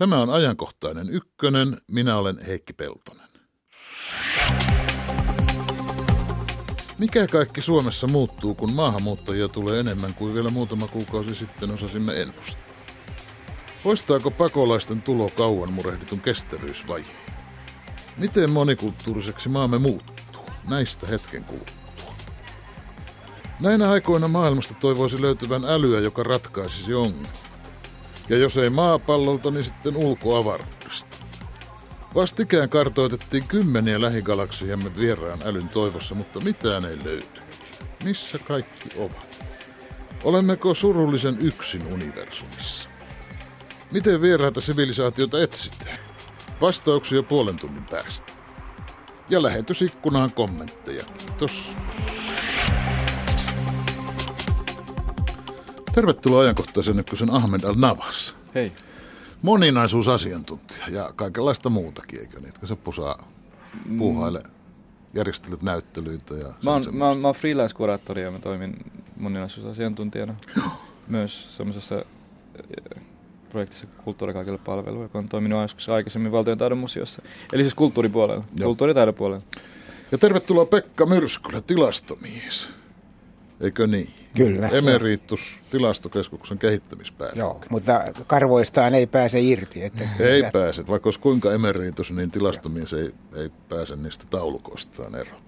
Tämä on ajankohtainen ykkönen. Minä olen Heikki Peltonen. Mikä kaikki Suomessa muuttuu, kun maahanmuuttajia tulee enemmän kuin vielä muutama kuukausi sitten osasimme ennustaa? Poistaako pakolaisten tulo kauan murehditun kestävyysvajeen? Miten monikulttuuriseksi maamme muuttuu? Näistä hetken kuluttua. Näinä aikoina maailmasta toivoisi löytyvän älyä, joka ratkaisisi ongelmat. Ja jos ei maapallolta, niin sitten ulkoavaruudesta. Vastikään kartoitettiin kymmeniä lähigalaksiamme vieraan älyn toivossa, mutta mitään ei löyty. Missä kaikki ovat? Olemmeko surullisen yksin universumissa? Miten vieraita sivilisaatioita etsitään? Vastauksia puolen tunnin päästä. Ja lähetysikkunaan kommentteja. Kiitos. Tervetuloa ajankohtaisen ykkösen Ahmed Al-Navas. Hei. Moninaisuusasiantuntija ja kaikenlaista muutakin, eikö niin? Se pusaa puuhaile, järjestelet näyttelyitä ja... Mä oon, mä, oon, mä oon freelance-kuraattori ja mä toimin moninaisuusasiantuntijana myös semmoisessa äh, projektissa Kulttuuri kaikille palvelu, joka on toiminut aikaisemmin Valtion taidon museossa. Eli siis kulttuuripuolella, kulttuuri- ja puolella. Ja tervetuloa Pekka Myrskylä, tilastomies. Eikö niin? Kyllä. Emeritus tilastokeskuksen kehittämispäällikkö. Joo, mutta karvoistaan ei pääse irti. Että ei että... pääse, vaikka olisi kuinka emeritus, niin tilastomies ei, ei pääse niistä taulukoistaan eroon.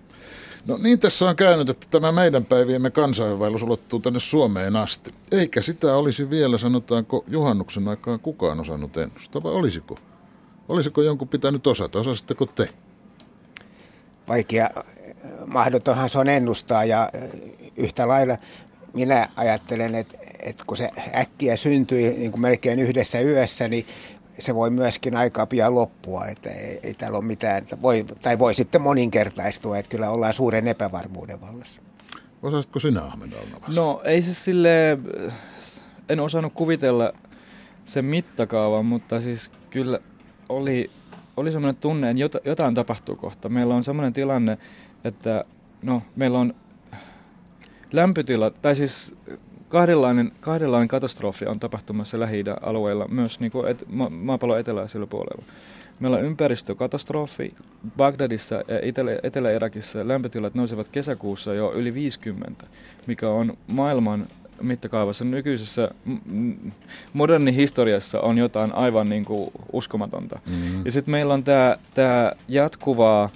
No niin tässä on käynyt, että tämä meidän päiviemme kansainvaellus ulottuu tänne Suomeen asti. Eikä sitä olisi vielä, sanotaanko, juhannuksen aikaan kukaan osannut ennustaa, vai olisiko? Olisiko jonkun pitänyt osata? Osasitteko te? Vaikea, mahdotonhan se on ennustaa ja yhtä lailla minä ajattelen, että, että kun se äkkiä syntyi niin kuin melkein yhdessä yössä, niin se voi myöskin aika pian loppua, että ei, ei täällä ole mitään, voi, tai voi sitten moninkertaistua, että kyllä ollaan suuren epävarmuuden vallassa. Osaisitko sinä Ahmed No ei se sille en osannut kuvitella sen mittakaavan, mutta siis kyllä oli, oli semmoinen tunne, että jotain tapahtuu kohta. Meillä on semmoinen tilanne, että no, meillä on lämpötila, tai siis kahdenlainen, kahdenlainen katastrofi on tapahtumassa lähi alueella, myös niin kuin et, ma- maapallon eteläisellä puolella. Meillä on ympäristökatastrofi. Bagdadissa ja Etelä-Irakissa lämpötilat nousevat kesäkuussa jo yli 50, mikä on maailman mittakaavassa nykyisessä modernin historiassa on jotain aivan niin kuin uskomatonta. Mm-hmm. Ja sitten meillä on tämä jatkuvaa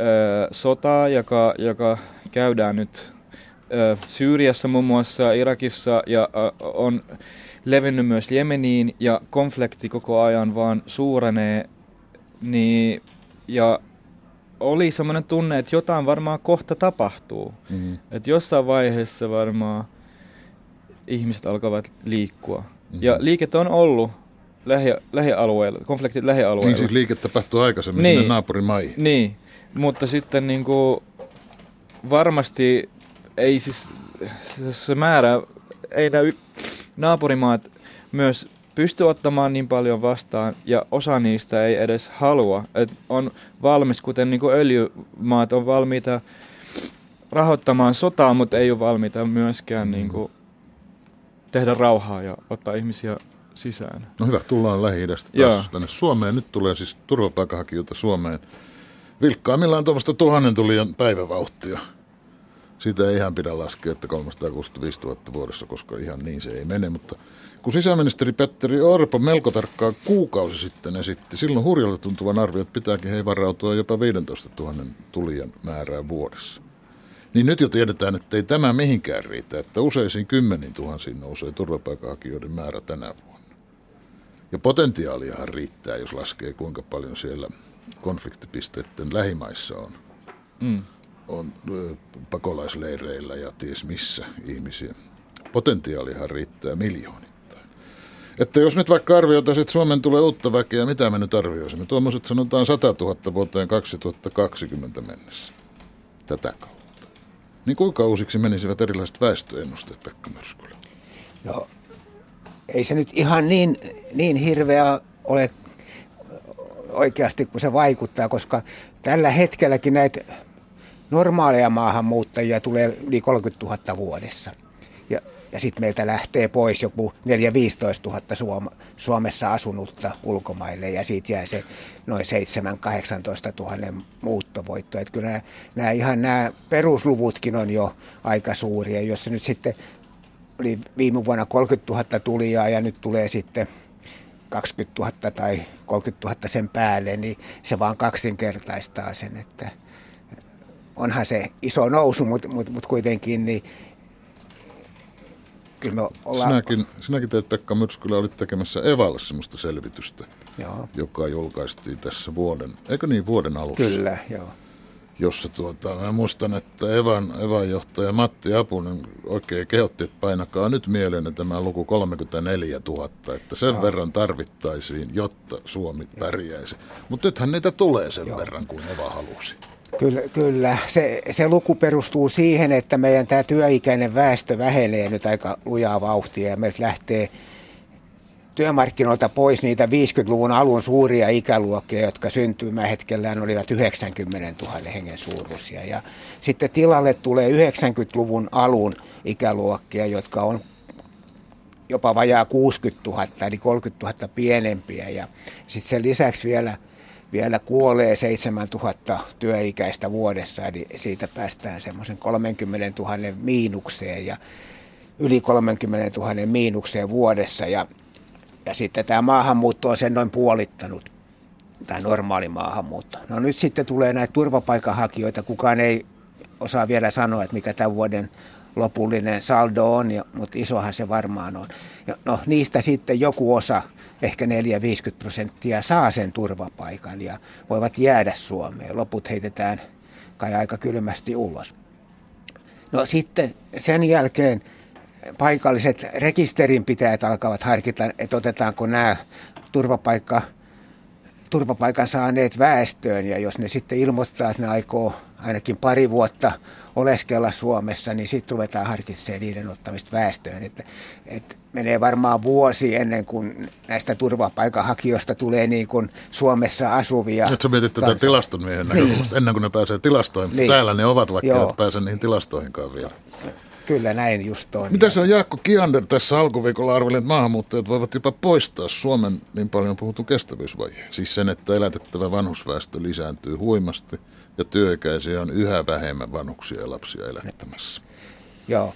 ö, sotaa, joka, joka käydään nyt Syyriassa muun muassa, Irakissa ja on levinnyt myös Jemeniin ja konflikti koko ajan vaan suurenee. Niin, ja oli semmoinen tunne, että jotain varmaan kohta tapahtuu. Mm-hmm. Että jossain vaiheessa varmaan ihmiset alkavat liikkua. Mm-hmm. Ja liikettä on ollut lähi, lähialueilla, konfliktit lähialueilla. Niin siis liike tapahtuu aikaisemmin niin, sinne naapurimaihin. Niin, mutta sitten niin kuin varmasti ei siis se määrä, ei nämä naapurimaat myös pysty ottamaan niin paljon vastaan ja osa niistä ei edes halua. Et on valmis, kuten niin kuin öljymaat on valmiita rahoittamaan sotaa, mutta ei ole valmiita myöskään mm. niin kuin tehdä rauhaa ja ottaa ihmisiä sisään. No hyvä, tullaan Lähi-idästä taas Joo. tänne Suomeen. Nyt tulee siis turvapaikanhakijoita Suomeen. Vilkkaimmillaan tuommoista tuhannen tulijan päivävauhtia. Siitä ei ihan pidä laskea, että 365 000 vuodessa, koska ihan niin se ei mene, mutta kun sisäministeri Petteri Orpo melko tarkkaan kuukausi sitten esitti, silloin hurjalta tuntuvan arvion, että pitääkin he varautua jopa 15 000 tulijan määrää vuodessa. Niin nyt jo tiedetään, että ei tämä mihinkään riitä, että useisiin kymmeniin tuhansiin nousee turvapaikanhakijoiden määrä tänä vuonna. Ja potentiaaliahan riittää, jos laskee kuinka paljon siellä konfliktipisteiden lähimaissa on. Mm on pakolaisleireillä ja ties missä ihmisiä. Potentiaalihan riittää miljoonittain. Että jos nyt vaikka arvioitaisiin, että Suomen tulee uutta väkeä, mitä me nyt arvioisimme? Tuommoiset sanotaan 100 000 vuoteen 2020 mennessä. Tätä kautta. Niin kuinka uusiksi menisivät erilaiset väestöennusteet, Pekka Myrskylä? No, ei se nyt ihan niin, niin hirveä ole oikeasti, kun se vaikuttaa, koska tällä hetkelläkin näitä normaaleja maahanmuuttajia tulee yli 30 000 vuodessa. Ja ja sitten meiltä lähtee pois joku 4-15 000 Suom- Suomessa asunutta ulkomaille ja siitä jää se noin 7-18 000 muuttovoitto. Että kyllä nämä, ihan nämä perusluvutkin on jo aika suuria, jos nyt sitten oli viime vuonna 30 000 tulijaa ja nyt tulee sitten 20 000 tai 30 000 sen päälle, niin se vaan kaksinkertaistaa sen, että onhan se iso nousu, mutta, mutta, mutta kuitenkin niin kyllä me ollaan... Sinäkin, sinäkin teet Pekka Myrskylä olit tekemässä Evalle sellaista selvitystä, joo. joka julkaistiin tässä vuoden, eikö niin vuoden alussa? Kyllä, joo. Jossa tuota, mä muistan, että Evan, Evan johtaja Matti Apunen oikein kehotti, että painakaa nyt mieleen tämä luku 34 000, että sen joo. verran tarvittaisiin, jotta Suomi pärjäisi. Mutta nythän niitä tulee sen joo. verran kuin Eva halusi. Kyllä, kyllä. Se, se luku perustuu siihen, että meidän tämä työikäinen väestö vähenee nyt aika lujaa vauhtia ja meiltä lähtee työmarkkinoilta pois niitä 50-luvun alun suuria ikäluokkia, jotka syntymä hetkellään olivat 90 000 hengen suuruisia. Ja sitten tilalle tulee 90-luvun alun ikäluokkia, jotka on jopa vajaa 60 000, eli 30 000 pienempiä. Ja sitten sen lisäksi vielä – vielä kuolee 7000 työikäistä vuodessa, eli siitä päästään semmoisen 30 000 miinukseen ja yli 30 000 miinukseen vuodessa. Ja, ja sitten tämä maahanmuutto on sen noin puolittanut, tämä normaali maahanmuutto. No nyt sitten tulee näitä turvapaikanhakijoita, kukaan ei osaa vielä sanoa, että mikä tämän vuoden lopullinen saldo on, ja, mutta isohan se varmaan on. Ja, no niistä sitten joku osa, ehkä 4-50 prosenttia, saa sen turvapaikan ja voivat jäädä Suomeen. Loput heitetään kai aika kylmästi ulos. No sitten sen jälkeen paikalliset rekisterinpitäjät alkavat harkita, että otetaanko nämä turvapaikka turvapaikan saaneet väestöön ja jos ne sitten ilmoittaa, että ne aikoo ainakin pari vuotta oleskella Suomessa, niin sitten ruvetaan harkitsemaan niiden ottamista väestöön. Että, että menee varmaan vuosi ennen kuin näistä turvapaikanhakijoista tulee niin kuin Suomessa asuvia. Nyt sä mietit tätä tilastomiehen näkökulmasta, niin. ennen kuin ne pääsee tilastoihin. Niin. Täällä ne ovat, vaikka Joo. eivät pääse niihin tilastoihinkaan vielä. Kyllä näin just on. Mitä se on Jaakko Kiander tässä alkuviikolla arveli, että maahanmuuttajat voivat jopa poistaa Suomen niin paljon puhutun kestävyysvajeen. Siis sen, että elätettävä vanhusväestö lisääntyy huimasti ja työikäisiä on yhä vähemmän vanhuksia ja lapsia elättämässä. Joo.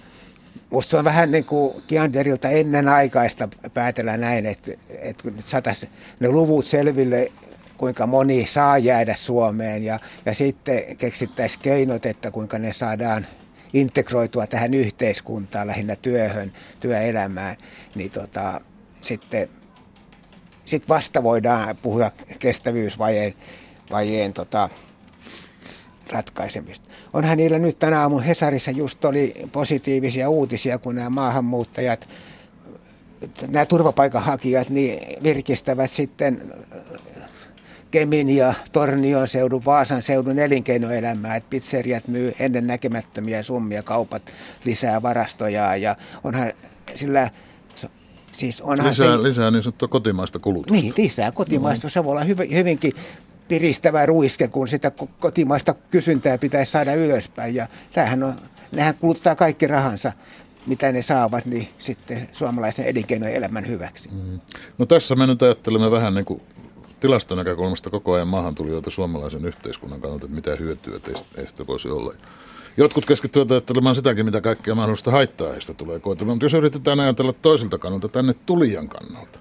Musta on vähän niin kuin Kianderilta aikaista päätellä näin, että, että kun nyt saataisiin ne luvut selville, kuinka moni saa jäädä Suomeen ja, ja sitten keksittäisiin keinot, että kuinka ne saadaan integroitua tähän yhteiskuntaan, lähinnä työhön, työelämään, niin tota, sitten sit vasta voidaan puhua kestävyysvajeen vajeen, tota, ratkaisemista. Onhan niillä nyt tänä aamun Hesarissa just oli positiivisia uutisia, kun nämä maahanmuuttajat, nämä turvapaikanhakijat, niin virkistävät sitten Kemin ja Tornion seudun, Vaasan seudun elinkeinoelämää, että pizzeriat myy ennen näkemättömiä summia, kaupat lisää varastoja ja onhan sillä Siis onhan lisää, se, lisää niin sanottua kotimaista kulutusta. Niin, lisää kotimaista. No. Se voi olla hyvinkin piristävä ruiske, kun sitä kotimaista kysyntää pitäisi saada ylöspäin. Ja tämähän on, nehän kuluttaa kaikki rahansa mitä ne saavat, niin sitten suomalaisen elinkeinoelämän hyväksi. Mm. No tässä me nyt ajattelemme vähän niin kuin tilastonäkökulmasta koko ajan maahantulijoita suomalaisen yhteiskunnan kannalta, että mitä hyötyä teistä voisi olla. Jotkut keskittyvät ajattelemaan sitäkin, mitä kaikkea mahdollista haittaa heistä tulee koetelmaan. Mutta jos yritetään ajatella toiselta kannalta, tänne tulijan kannalta,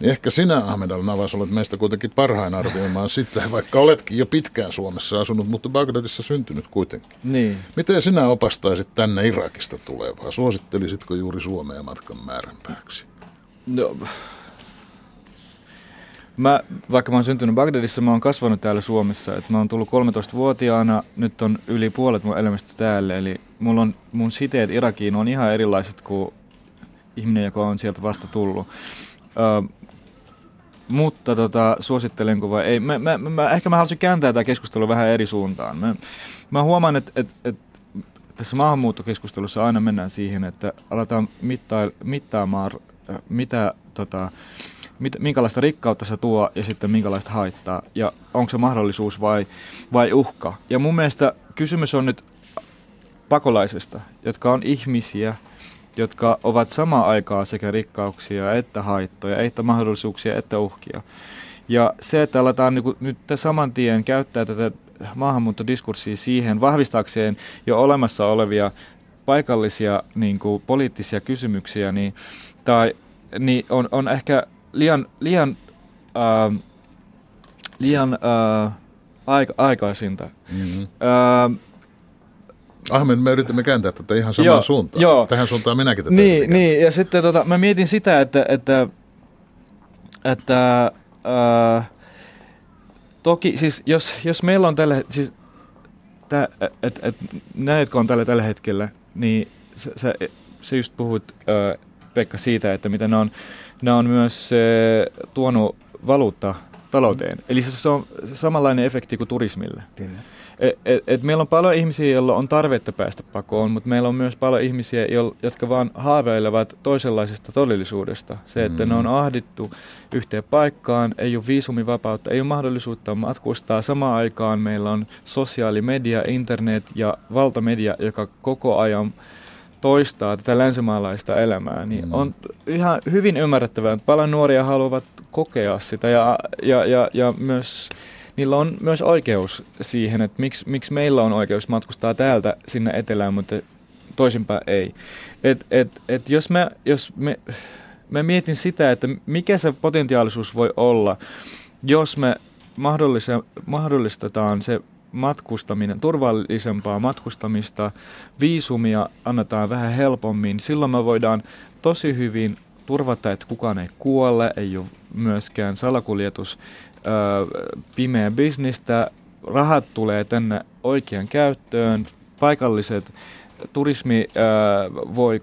niin ehkä sinä, Ahmed al-Navas, olet meistä kuitenkin parhain arvioimaan sitä, vaikka oletkin jo pitkään Suomessa asunut, mutta Bagdadissa syntynyt kuitenkin. Niin. Miten sinä opastaisit tänne Irakista tulevaa? Suosittelisitko juuri Suomea matkan määränpääksi? No, Mä, vaikka mä oon syntynyt Bagdadissa, mä oon kasvanut täällä Suomessa. Et mä oon tullut 13-vuotiaana, nyt on yli puolet mun elämästä täällä. Eli mulla on, mun siteet Irakiin on ihan erilaiset kuin ihminen, joka on sieltä vasta tullut. Ö, mutta tota, suosittelenko vai ei? Mä, mä, mä, ehkä mä haluaisin kääntää tätä keskustelua vähän eri suuntaan. Mä, mä huomaan, että et, et, tässä maahanmuuttokeskustelussa aina mennään siihen, että aletaan mittaa, mittaamaan, mitä tota, mit, minkälaista rikkautta se tuo ja sitten minkälaista haittaa ja onko se mahdollisuus vai, vai uhka. Ja mun mielestä kysymys on nyt pakolaisista, jotka on ihmisiä jotka ovat samaan aikaa sekä rikkauksia että haittoja, että mahdollisuuksia että uhkia. Ja se, että aletaan niin kuin, nyt saman tien käyttää tätä maahanmuuttodiskurssia siihen vahvistaakseen jo olemassa olevia paikallisia niin kuin, poliittisia kysymyksiä, niin, tai, niin on, on ehkä liian, liian, äh, liian äh, aika, aikaisinta. Mm-hmm. Äh, Ahmed, me yritimme kääntää tätä ihan samaan joo, suuntaan. Joo. Tähän suuntaan minäkin tätä Niin, niin ja sitten tota, mä mietin sitä, että, että, että äh, toki siis jos, jos meillä on tällä, siis että et, et, nämä, jotka on tällä, tällä hetkellä, niin sä, sä, sä just puhut, äh, Pekka, siitä, että miten ne on, ne on myös äh, tuonut valuutta talouteen. Mm. Eli se, se on samanlainen efekti kuin turismille. Kyllä. Et, et, et meillä on paljon ihmisiä, joilla on tarvetta päästä pakoon, mutta meillä on myös paljon ihmisiä, jotka vaan haaveilevat toisenlaisesta todellisuudesta. Se, että mm. ne on ahdittu yhteen paikkaan, ei ole viisumivapautta, ei ole mahdollisuutta matkustaa. Samaan aikaan meillä on sosiaalimedia, internet ja valtamedia, joka koko ajan toistaa tätä länsimaalaista elämää, niin mm. on ihan hyvin ymmärrettävää, että paljon nuoria haluavat kokea sitä ja, ja, ja, ja myös niillä on myös oikeus siihen, että miksi, miksi meillä on oikeus matkustaa täältä sinne etelään, mutta toisinpäin ei. Et, et, et jos mä, jos me, mä mietin sitä, että mikä se potentiaalisuus voi olla, jos me mahdollistetaan se matkustaminen, turvallisempaa matkustamista, viisumia annetaan vähän helpommin, silloin me voidaan tosi hyvin turvata, että kukaan ei kuole, ei ole myöskään salakuljetus pimeä bisnistä, rahat tulee tänne oikean käyttöön, paikalliset turismi voi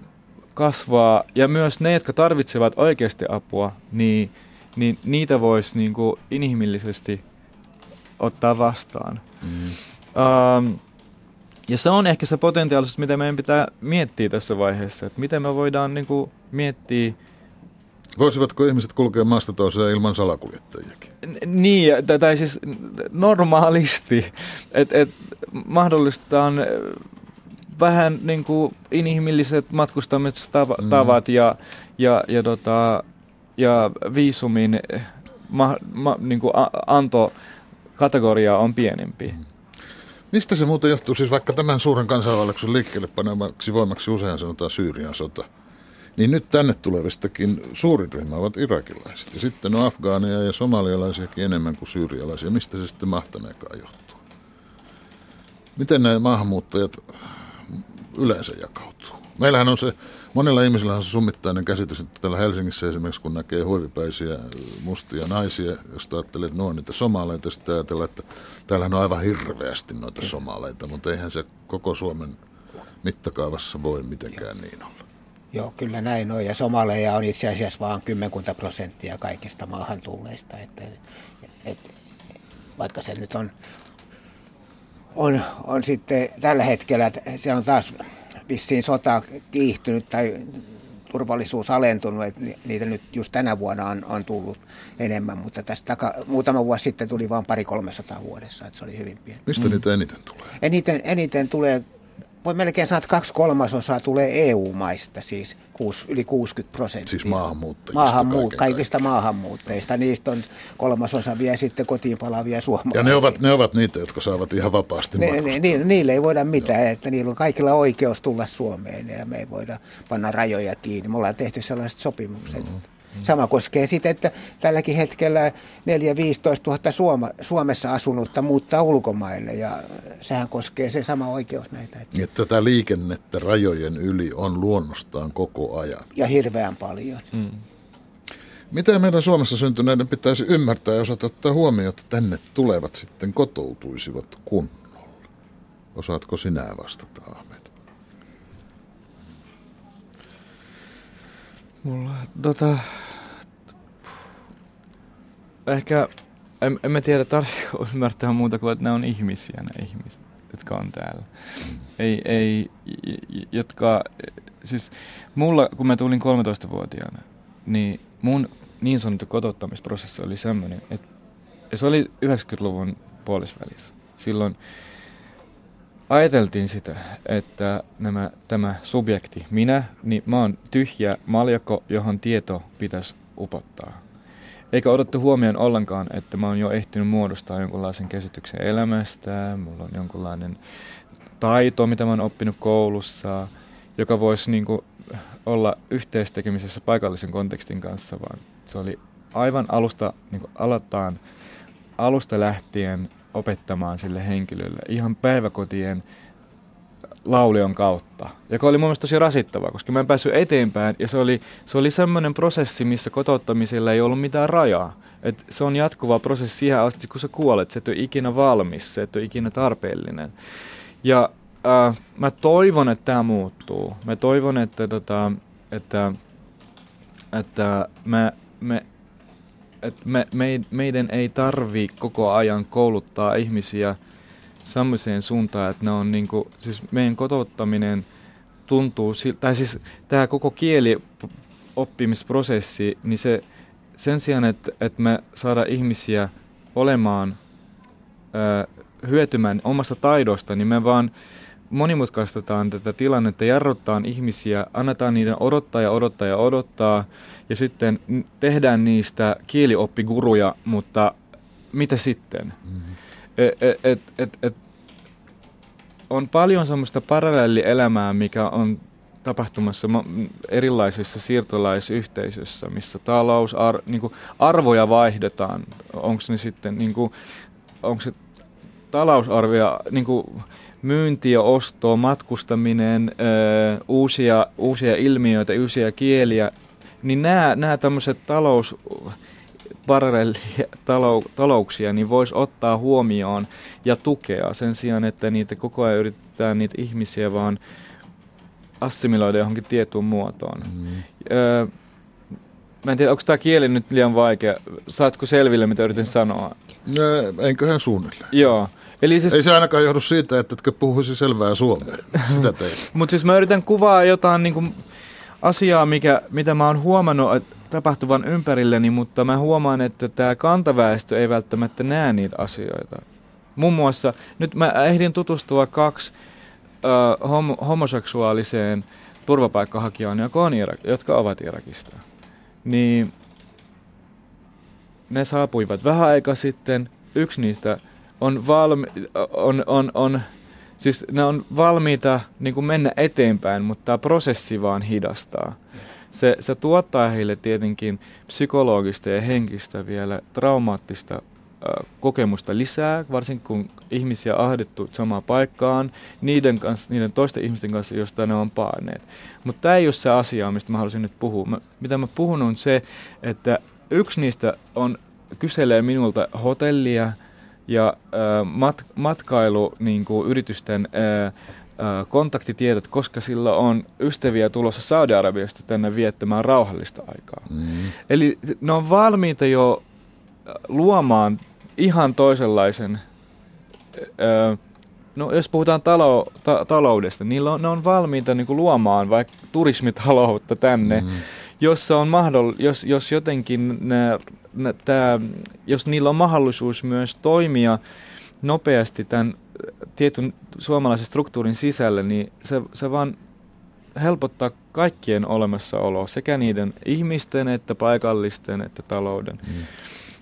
kasvaa ja myös ne, jotka tarvitsevat oikeasti apua, niin, niin niitä voisi niin kuin inhimillisesti ottaa vastaan. Mm. Um, ja se on ehkä se potentiaalisuus, mitä meidän pitää miettiä tässä vaiheessa, että miten me voidaan niin kuin, miettiä Voisivatko ihmiset kulkea maasta toiseen ilman salakuljettajiakin? Niin, tai siis normaalisti, että et mahdollistetaan vähän niin kuin inhimilliset matkustamistavat mm. ja, ja, ja, tota, ja viisumin ma, ma, niin kuin anto kategoria on pienempi. Mm. Mistä se muuten johtuu, siis vaikka tämän suuren kansainvälisen liikkeelle panemaksi voimaksi usein sanotaan Syyrian sota – niin nyt tänne tulevistakin suurin ryhmä ovat irakilaiset. Ja sitten on afgaaneja ja somalialaisiakin enemmän kuin syyrialaisia. Mistä se sitten mahtaneekaan johtuu? Miten nämä maahanmuuttajat yleensä jakautuu? Meillähän on se, monilla ihmisillä on se summittainen käsitys, että täällä Helsingissä esimerkiksi kun näkee huivipäisiä mustia naisia, jos ajattelee, että ne on niitä somaleita, sitten ajatellaan, että täällähän on aivan hirveästi noita somaleita, mutta eihän se koko Suomen mittakaavassa voi mitenkään niin olla. Joo, kyllä näin on. Ja somaleja on itse asiassa vain kymmenkunta prosenttia kaikista maahan tulleista. Että, et, vaikka se nyt on, on, on sitten tällä hetkellä, siellä on taas vissiin sota kiihtynyt tai turvallisuus alentunut, että niitä nyt just tänä vuonna on, on tullut enemmän, mutta tästä taka, muutama vuosi sitten tuli vain pari 300 vuodessa, että se oli hyvin pieni. Mistä mm. niitä eniten tulee? Eniten, eniten tulee voi melkein sanoa, että kaksi kolmasosaa tulee EU-maista, siis kuus, yli 60 prosenttia. Siis maahanmuuttajista. Maahanmuut, kaikista maahanmuuttajista. Niistä on kolmasosa vielä sitten kotiin palavia suomalaisia. Ja ne ovat, ne ovat niitä, jotka saavat ihan vapaasti ne, ne, ni, Niille ei voida mitään, Joo. että niillä on kaikilla oikeus tulla Suomeen ja me ei voida panna rajoja kiinni. Me ollaan tehty sellaiset sopimukset. Mm-hmm. Mm. Sama koskee sitä, että tälläkin hetkellä 4-15 000 Suoma, Suomessa asunutta muuttaa ulkomaille ja sehän koskee se sama oikeus näitä. Että tätä liikennettä rajojen yli on luonnostaan koko ajan. Ja hirveän paljon. Mm. Mitä meidän Suomessa syntyneiden pitäisi ymmärtää ja osata ottaa huomioon, että tänne tulevat sitten kotoutuisivat kunnolla? Osaatko sinä vastata, Ahmed? Mulla, tota, ehkä, en, en mä tiedä tarvitseeko ymmärtää muuta kuin, että ne on ihmisiä, ne ihmiset, jotka on täällä. Ei, ei, jotka, siis mulla, kun mä tulin 13-vuotiaana, niin mun niin sanottu kotouttamisprosessi oli semmoinen, että se oli 90-luvun puolisvälissä. Silloin ajateltiin sitä, että nämä, tämä subjekti, minä, niin mä oon tyhjä maljako, johon tieto pitäisi upottaa. Eikä otettu huomioon ollenkaan, että mä oon jo ehtinyt muodostaa jonkunlaisen käsityksen elämästä, mulla on jonkunlainen taito, mitä mä oon oppinut koulussa, joka voisi niin kuin olla yhteistekemisessä paikallisen kontekstin kanssa, vaan se oli aivan alusta, niin kuin aloittain, alusta lähtien opettamaan sille henkilölle ihan päiväkotien laulion kautta, joka oli mun mielestä tosi rasittavaa, koska mä en päässyt eteenpäin ja se oli, se oli semmoinen prosessi, missä kotouttamisella ei ollut mitään rajaa. Et se on jatkuva prosessi siihen asti, kun sä kuolet, se et ole ikinä valmis, se et ole ikinä tarpeellinen. Ja äh, mä toivon, että tämä muuttuu. Mä toivon, että, tota, että, että me, me että me, me, meidän ei tarvi koko ajan kouluttaa ihmisiä semmoiseen suuntaan, että ne on niinku, siis meidän kotouttaminen tuntuu, tai siis tämä koko kieli oppimisprosessi, niin se sen sijaan, että, että me saadaan ihmisiä olemaan, ö, hyötymään omasta taidosta, niin me vaan monimutkaistetaan tätä tilannetta, jarruttaan ihmisiä, annetaan niiden odottaa ja odottaa ja odottaa, ja sitten tehdään niistä kielioppiguruja, mutta mitä sitten? Mm-hmm. Et, et, et, et, on paljon semmoista paralleellielämää, mikä on tapahtumassa erilaisissa siirtolaisyhteisöissä, missä talous, ar, niin kuin arvoja vaihdetaan. Onko ne sitten, niin kuin, onko se talousarvia, niin kuin myynti ja osto, matkustaminen, ö, uusia, uusia ilmiöitä, uusia kieliä, niin nämä, nämä tämmöiset talous, talouksia, niin voisi ottaa huomioon ja tukea sen sijaan, että niitä koko ajan yritetään niitä ihmisiä vaan assimiloida johonkin tiettyyn muotoon. Mm. Öö, mä en tiedä, onko tämä kieli nyt liian vaikea. Saatko selville, mitä yritin sanoa? No, enköhän suunnilleen. Joo. Eli siis... Ei se ainakaan johdu siitä, että etkö puhuisi selvää suomea. Sitä Mutta siis mä yritän kuvaa jotain niin kuin asiaa, mikä, mitä mä oon huomannut tapahtuvan ympärilleni, mutta mä huomaan, että tämä kantaväestö ei välttämättä näe niitä asioita. Muun muassa, nyt mä ehdin tutustua kaksi ö, hom- homoseksuaaliseen turvapaikkahakijaan, jotka, on Irak, jotka ovat Irakista. Niin ne saapuivat vähän aika sitten. Yksi niistä on, valmi, on, on, on siis ne on valmiita niin kuin mennä eteenpäin, mutta tämä prosessi vaan hidastaa. Se, se tuottaa heille tietenkin psykologista ja henkistä vielä traumaattista kokemusta lisää, varsinkin kun ihmisiä ahdettu samaan paikkaan, niiden, kanssa, niiden toisten ihmisten kanssa, joista ne on paanneet. Mutta tämä ei ole se asia, mistä mä haluaisin nyt puhua. Mä, mitä mä puhun on se, että yksi niistä on, kyselee minulta hotellia, ja äh, mat, matkailu niin kuin yritysten äh, kontaktitiedot, koska sillä on ystäviä tulossa Saudi-Arabiasta tänne viettämään rauhallista aikaa. Mm. Eli ne on valmiita jo luomaan ihan toisenlaisen, no jos puhutaan talo, ta, taloudesta, niillä on, ne on valmiita niin kuin luomaan vaikka turismitaloutta tänne, mm. jossa on mahdoll, jos, jos jotenkin ne tää, jos niillä on mahdollisuus myös toimia nopeasti tämän tietyn suomalaisen struktuurin sisällä, niin se, se vaan helpottaa kaikkien olemassaoloa, sekä niiden ihmisten, että paikallisten, että talouden. Mm.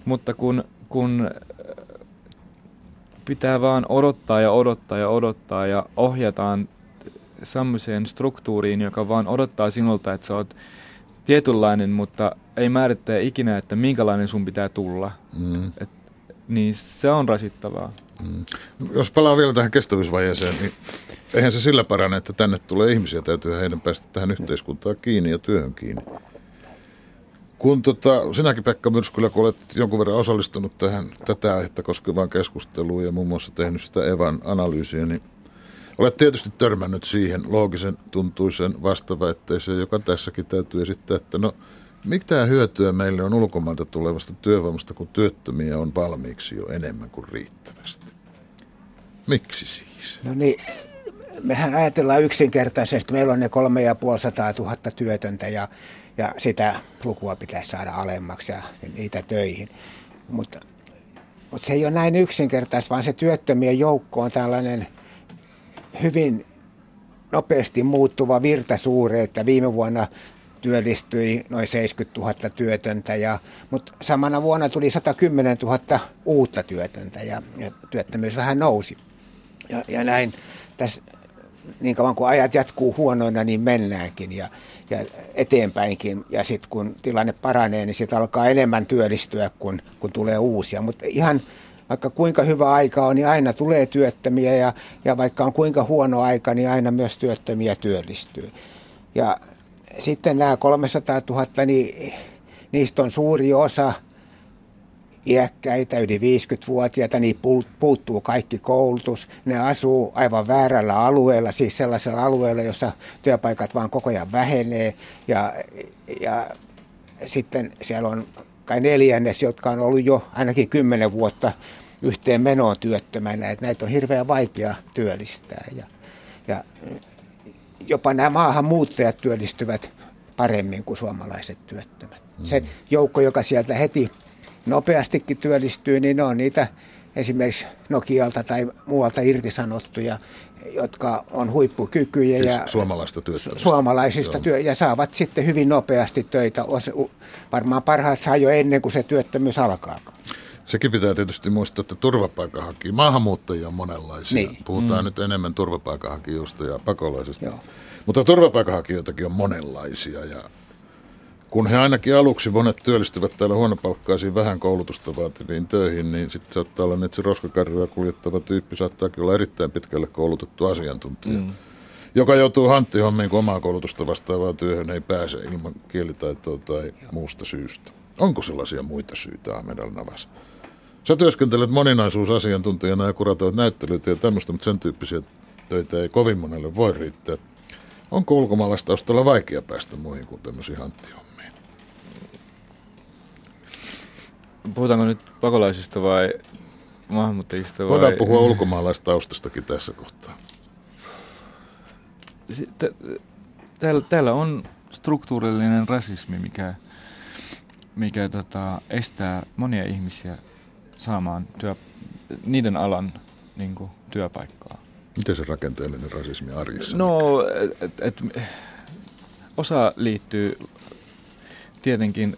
Mutta kun, kun pitää vaan odottaa ja odottaa ja odottaa ja ohjataan semmoiseen struktuuriin, joka vaan odottaa sinulta, että sä oot tietynlainen, mutta ei määrittää ikinä, että minkälainen sun pitää tulla. Mm. Et, niin se on rasittavaa. Mm. Jos palaan vielä tähän kestävyysvaiheeseen, niin eihän se sillä parane, että tänne tulee ihmisiä, täytyy heidän päästä tähän yhteiskuntaan kiinni ja työhön kiinni. Kun tota, sinäkin Pekka Myrskylä, kun olet jonkun verran osallistunut tähän tätä aihetta koskevaan keskusteluun ja muun muassa tehnyt sitä Evan analyysiä, niin Olet tietysti törmännyt siihen loogisen tuntuisen vastaväitteeseen, joka tässäkin täytyy esittää, että no mitä hyötyä meille on ulkomailta tulevasta työvoimasta, kun työttömiä on valmiiksi jo enemmän kuin riittävästi? Miksi siis? No niin, mehän ajatellaan yksinkertaisesti, meillä on ne kolme ja tuhatta työtöntä ja, ja sitä lukua pitäisi saada alemmaksi ja niitä töihin. Mutta, mutta se ei ole näin yksinkertaista, vaan se työttömien joukko on tällainen – hyvin nopeasti muuttuva virtasuure, että viime vuonna työllistyi noin 70 000 työtöntä, ja, mutta samana vuonna tuli 110 000 uutta työtöntä ja, ja työttömyys vähän nousi. Ja, ja näin tässä niin kauan kuin ajat jatkuu huonoina, niin mennäänkin ja, ja eteenpäinkin. Ja sitten kun tilanne paranee, niin sitten alkaa enemmän työllistyä, kun, kun tulee uusia. Mutta ihan vaikka kuinka hyvä aika on, niin aina tulee työttömiä ja, ja vaikka on kuinka huono aika, niin aina myös työttömiä työllistyy. Ja sitten nämä 300 000, niin niistä on suuri osa iäkkäitä, yli 50-vuotiaita, niin puuttuu kaikki koulutus. Ne asuu aivan väärällä alueella, siis sellaisella alueella, jossa työpaikat vaan koko ajan vähenee. Ja, ja sitten siellä on kai neljännes, jotka on ollut jo ainakin kymmenen vuotta yhteen menoon työttömänä. Että näitä on hirveän vaikea työllistää. Ja, ja jopa nämä maahanmuuttajat työllistyvät paremmin kuin suomalaiset työttömät. Mm. Se joukko, joka sieltä heti nopeastikin työllistyy, niin ne on niitä esimerkiksi Nokialta tai muualta irtisanottuja, jotka on huippukykyjä. Siis ja suomalaista Suomalaisista työ, ja saavat sitten hyvin nopeasti töitä. Varmaan parhaat saa jo ennen kuin se työttömyys alkaa. Sekin pitää tietysti muistaa, että turvapaikanhakijia, maahanmuuttajia on monenlaisia. Niin. Puhutaan mm. nyt enemmän turvapaikanhakijoista ja pakolaisista. Joo. Mutta turvapaikanhakijoitakin on monenlaisia ja kun he ainakin aluksi monet työllistyvät täällä huonopalkkaisiin vähän koulutusta vaativiin töihin, niin sitten saattaa olla, että se roskakarjoja kuljettava tyyppi saattaa olla erittäin pitkälle koulutettu asiantuntija, mm. joka joutuu hanttihommiin, kun omaa koulutusta vastaavaa työhön ei pääse ilman kielitaitoa tai muusta syystä. Onko sellaisia muita syitä, Ahmed Al-Navas? Sä työskentelet moninaisuusasiantuntijana ja kuratoit näyttelyitä ja tämmöistä, mutta sen tyyppisiä töitä ei kovin monelle voi riittää. Onko ulkomaalaistaustalla vaikea päästä muihin kuin tämmöisiin hanttihommiin? Puhutaanko nyt pakolaisista vai maahanmuuttajista? Vai... Voidaan puhua ulkomaalaistaustastakin tässä kohtaa. Täällä, täällä on struktuurillinen rasismi, mikä, mikä tota, estää monia ihmisiä saamaan työ, niiden alan niin kuin, työpaikkaa. Miten se rakenteellinen rasismi arjessa? No, et, et, osa liittyy tietenkin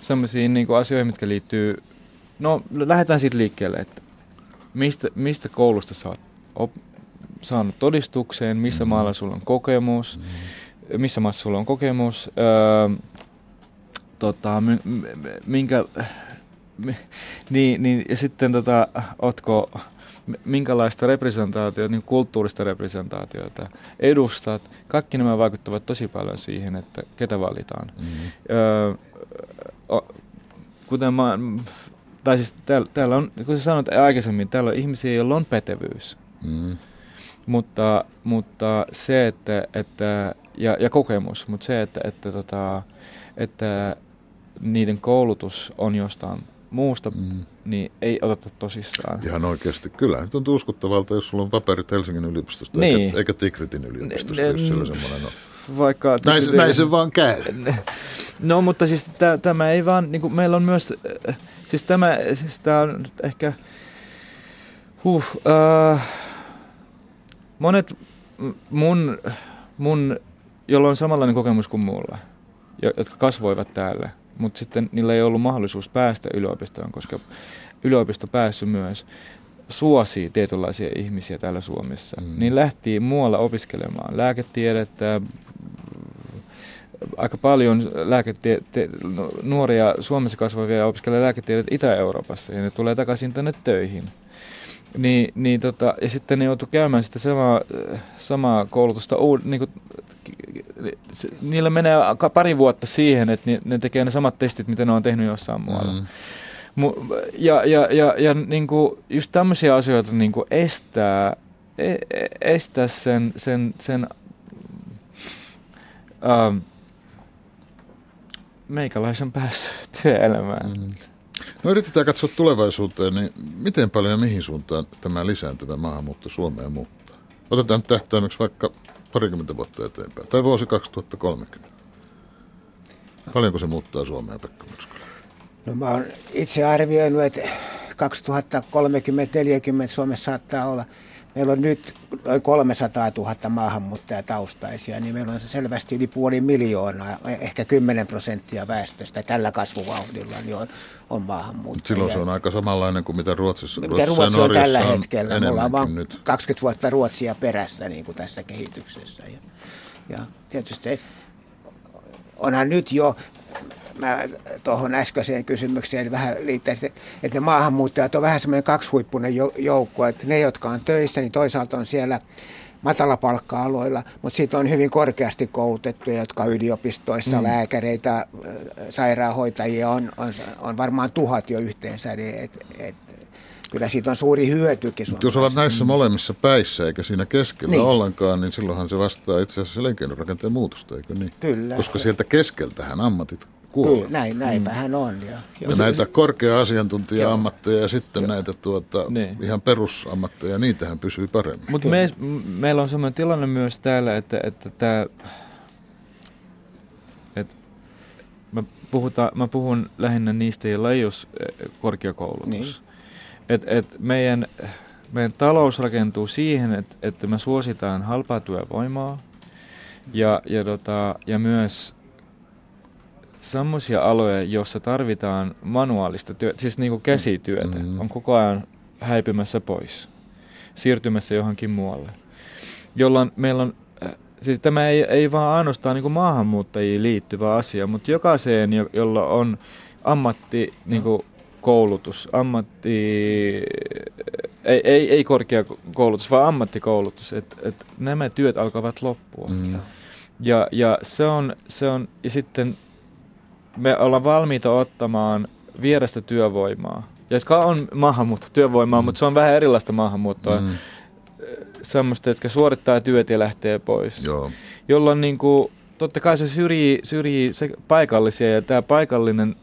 sellaisiin niin asioihin, mitkä liittyy, no lähdetään siitä liikkeelle, että mistä, mistä koulusta sä oot op, saanut todistukseen, missä mm. maalla sulla on kokemus, mm. missä maassa sulla on kokemus, öö, tota, minkä, niin, niin, ja sitten tota, ootko, minkälaista representaatiota, niin kulttuurista representaatiota edustat. Kaikki nämä vaikuttavat tosi paljon siihen, että ketä valitaan. Mm-hmm. Öö, kuten mä, tai siis täällä, täällä on, kun sä sanoit aikaisemmin, täällä on ihmisiä, joilla on pätevyys. Mm-hmm. Mutta, mutta se, että, että ja, ja kokemus, mutta se, että, että, tota, että niiden koulutus on jostain muusta, mm. niin ei oteta tosissaan. Ihan oikeasti. Kyllä, tuntuu uskottavalta, jos sulla on paperit Helsingin yliopistosta, niin. eikä, eikä Tikritin yliopistosta, ne, jos siellä semmoinen on. Vaikka näin, se, näin se vaan käy. No, mutta siis tämä ei vaan, niin kuin meillä on myös, äh, siis tämä, siis tämä on ehkä, huh, uh, monet mun, mun, jolla on samanlainen kokemus kuin mulla, jotka kasvoivat täällä, mutta sitten niillä ei ollut mahdollisuus päästä yliopistoon, koska yliopisto pääsy myös suosii tietynlaisia ihmisiä täällä Suomessa. Mm. Niin lähti muualla opiskelemaan lääketiedettä, aika paljon lääketie- te- no, nuoria Suomessa kasvavia opiskelee lääketiedettä Itä-Euroopassa ja ne tulee takaisin tänne töihin. Niin, niin tota, ja sitten ne joutuu käymään sitä samaa, samaa koulutusta uud, niin kuin niillä menee pari vuotta siihen, että ne tekee ne samat testit, mitä ne on tehnyt jossain muualla. Mm. Ja, ja, ja, ja niin kuin just tämmöisiä asioita niin kuin estää, e, e, estää sen, sen, sen ähm, meikäläisen päässä työelämään. Mm. No yritetään katsoa tulevaisuuteen, niin miten paljon ja mihin suuntaan tämä lisääntyvä maahanmuutto Suomeen muuttaa? Otetaan tähtäimeksi vaikka parikymmentä vuotta eteenpäin, tai vuosi 2030. Paljonko se muuttaa Suomea, Pekka Myrskylä? No mä oon itse arvioinut, että 2030-40 Suomessa saattaa olla Meillä on nyt noin 300 000 maahanmuuttajataustaisia, niin meillä on selvästi yli puoli miljoonaa, ehkä 10 prosenttia väestöstä tällä kasvuvauhdilla niin on, on maahanmuuttajia. Silloin se on aika samanlainen kuin mitä Ruotsissa, mitä Ruotsi on tällä hetkellä. Me ollaan vain nyt. 20 vuotta Ruotsia perässä niin kuin tässä kehityksessä. Ja, ja tietysti onhan nyt jo mä tuohon äskeiseen kysymykseen vähän liittäisin, että maahanmuuttajat on vähän semmoinen kaksihuippunen joukko, että ne, jotka on töissä, niin toisaalta on siellä matalapalkka-aloilla, mutta siitä on hyvin korkeasti koulutettuja, jotka yliopistoissa, mm. lääkäreitä, sairaanhoitajia, on, on, on varmaan tuhat jo yhteensä, niin et, et, kyllä siitä on suuri hyötykin. Jos olet näissä molemmissa päissä eikä siinä keskellä niin. ollenkaan, niin silloinhan se vastaa itse asiassa elinkeinorakenteen muutosta, eikö niin? Kyllä. Koska sieltä keskeltähän ammatit kuolee. Kyllä, näin, näinpähän on. Ja, ja näitä korkea-asiantuntija-ammatteja ja sitten joo. näitä tuota, niin. ihan perusammatteja, niitähän pysyy paremmin. Mutta me, meillä on sellainen tilanne myös täällä, että, että tämä... Että mä, puhuta, mä puhun lähinnä niistä, joilla ei ole korkeakoulutus. Niin. Et, et meidän, meidän talous rakentuu siihen, että, että me suositaan halpaa työvoimaa ja, ja, tota, ja myös semmoisia aloja, joissa tarvitaan manuaalista työtä, siis niin kuin käsityötä, mm-hmm. on koko ajan häipymässä pois, siirtymässä johonkin muualle. Jolloin meillä on, äh, siis tämä ei, ei vaan ainoastaan niin kuin maahanmuuttajiin liittyvä asia, mutta jokaiseen, jolla on ammatti, niin kuin koulutus, ammatti, ei, ei, ei korkeakoulutus, vaan ammattikoulutus, että et nämä työt alkavat loppua. Mm. Ja, ja se on, se on, ja sitten me ollaan valmiita ottamaan vierestä työvoimaa, jotka on maahanmuuttotyövoimaa, mm. mutta se on vähän erilaista maahanmuuttoa. Mm. Semmoista, jotka suorittaa työt ja lähtee pois. Joo. Jolloin niin kuin, totta kai se syrjii, syrjii se paikallisia ja tämä paikallinen